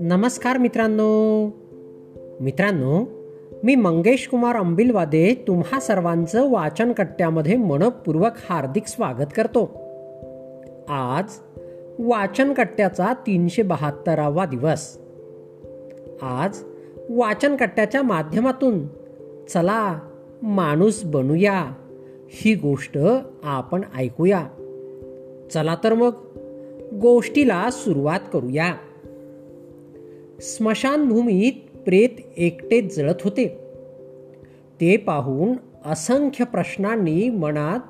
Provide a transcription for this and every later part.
नमस्कार मित्रांनो. मित्रांनो मी मंगेश कुमार अंबिलवादे तुम्हा सर्वांचं वाचन कट्ट्यामध्ये मनपूर्वक हार्दिक स्वागत करतो. आज वाचन कट्ट्याचा तीनशे बहात्तरावा दिवस. आज वाचन कट्ट्याच्या माध्यमातून चला माणूस बनूया ही गोष्ट आपण ऐकूया. चला तर मग गोष्टीला सुरुवात करूया. स्मशानभूमीत प्रेत एकटे जळत होते. ते पाहून असंख्य प्रश्नांनी मनात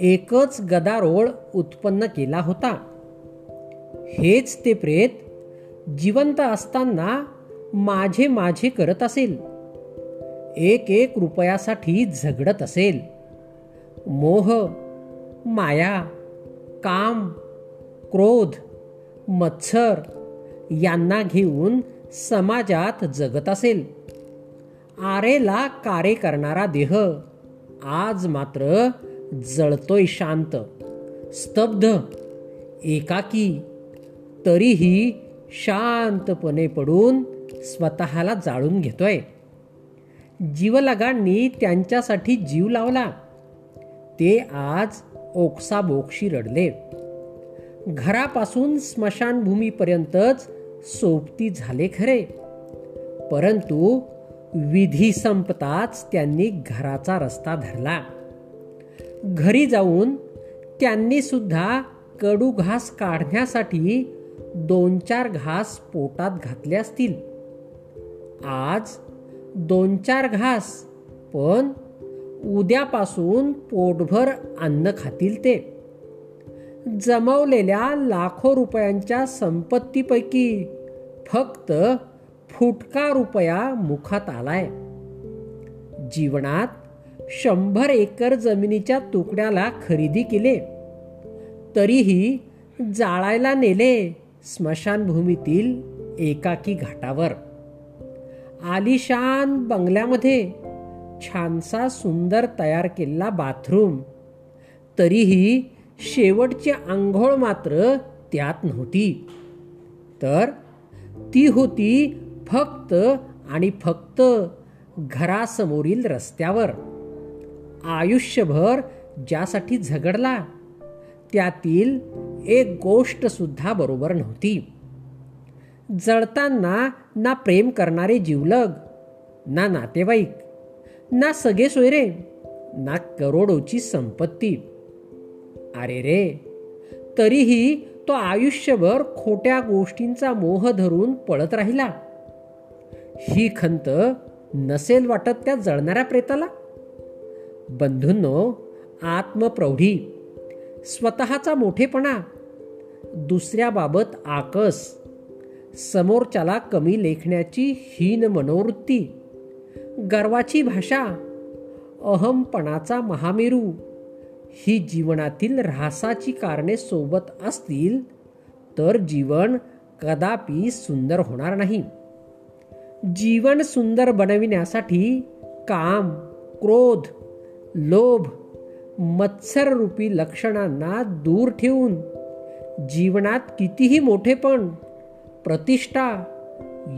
एकच गदारोळ उत्पन्न केला होता. हेच ते प्रेत जिवंत असताना माझे माझे करत असेल. एक एक रुपयासाठी झगडत असेल. मोह माया काम क्रोध मत्सर यांना घेऊन समाजात जगत असेल. आरेला कारे करणारा देह आज मात्र जळतोय शांत स्तब्ध एकाकी तरीही शांतपणे पडून स्वतःला जाळून घेतोय. जीवलगांनी त्यांच्यासाठी जीव लावला. ते आज ओक्साबोक्षी रडले. घरापासून स्मशानभूमीपर्यंतच सोबती झाले खरे. परंतु विधी संपताच त्यांनी घराचा रस्ता धरला. घरी जाऊन त्यांनी सुद्धा कडू घास काढण्यासाठी दोन चार घास पोटात घातले असतील. आज दोन चार घास पण उद्यापासून पोटभर अन्न खातील ते. जमवलेल्या लाखो रुपयांच्या संपत्तीपैकी फक्त फुटका रुपया मुखात आलाय. जीवनात शंभर एकर जमिनीच्या तुकड्याला खरेदी केले. तरीही जाळायला नेले स्मशानभूमीतील एकाकी घाटावर. आलिशान बंगल्यामध्ये छानसा सुंदर तयार केलेला बाथरूम. तरीही शेवटची आंघोळ मात्र त्यात नव्हती. तर ती होती फक्त आणि फक्त घरासमोरील रस्त्यावर. आयुष्यभर ज्यासाठी झगडला त्यातील एक गोष्ट सुद्धा बरोबर नव्हती. जळताना ना प्रेम करणारे जीवलग ना नातेवाईक ना सगळे सोयरे ना करोडोची संपत्ती. अरे रे तरीही तो आयुष्यभर खोट्या गोष्टींचा मोह धरून पळत राहिला. ही खंत नसेल वाटत त्या जळणाऱ्या प्रेताला? बंधूंनो आत्मप्रौढी स्वतःचा मोठेपणा दुसऱ्याबाबत आकस समोरच्याला कमी लेखण्याची हीन मनोवृत्ती. गर्वाची भाषा अहमपणाचा महामेरू ही जीवनातील ऱ्हासाची कारणे सोबत असतील तर जीवन कदापि सुंदर होणार नाही. जीवन सुंदर बनविण्यासाठी काम क्रोध लोभ मत्सररूपी लक्षणांना दूर ठेवून जीवनात कितीही मोठेपण प्रतिष्ठा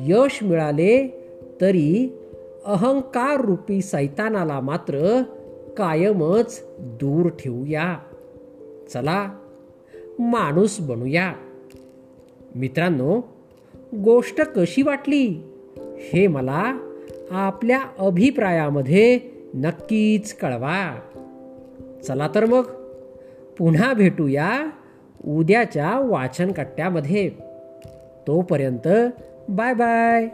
यश मिळाले तरी अहंकार रूपी सैतानाला मात्र कायमच दूर ठेवूया. चला माणूस बनूया. मित्रांनो गोष्ट कशी वाटली? हे मला आपल्या अभिप्रायामध्ये नक्कीच कळवा. चला तर मग पुन्हा भेटूया उद्याच्या वाचन कट्ट्यामध्ये तोपर्यंत बाय बाय.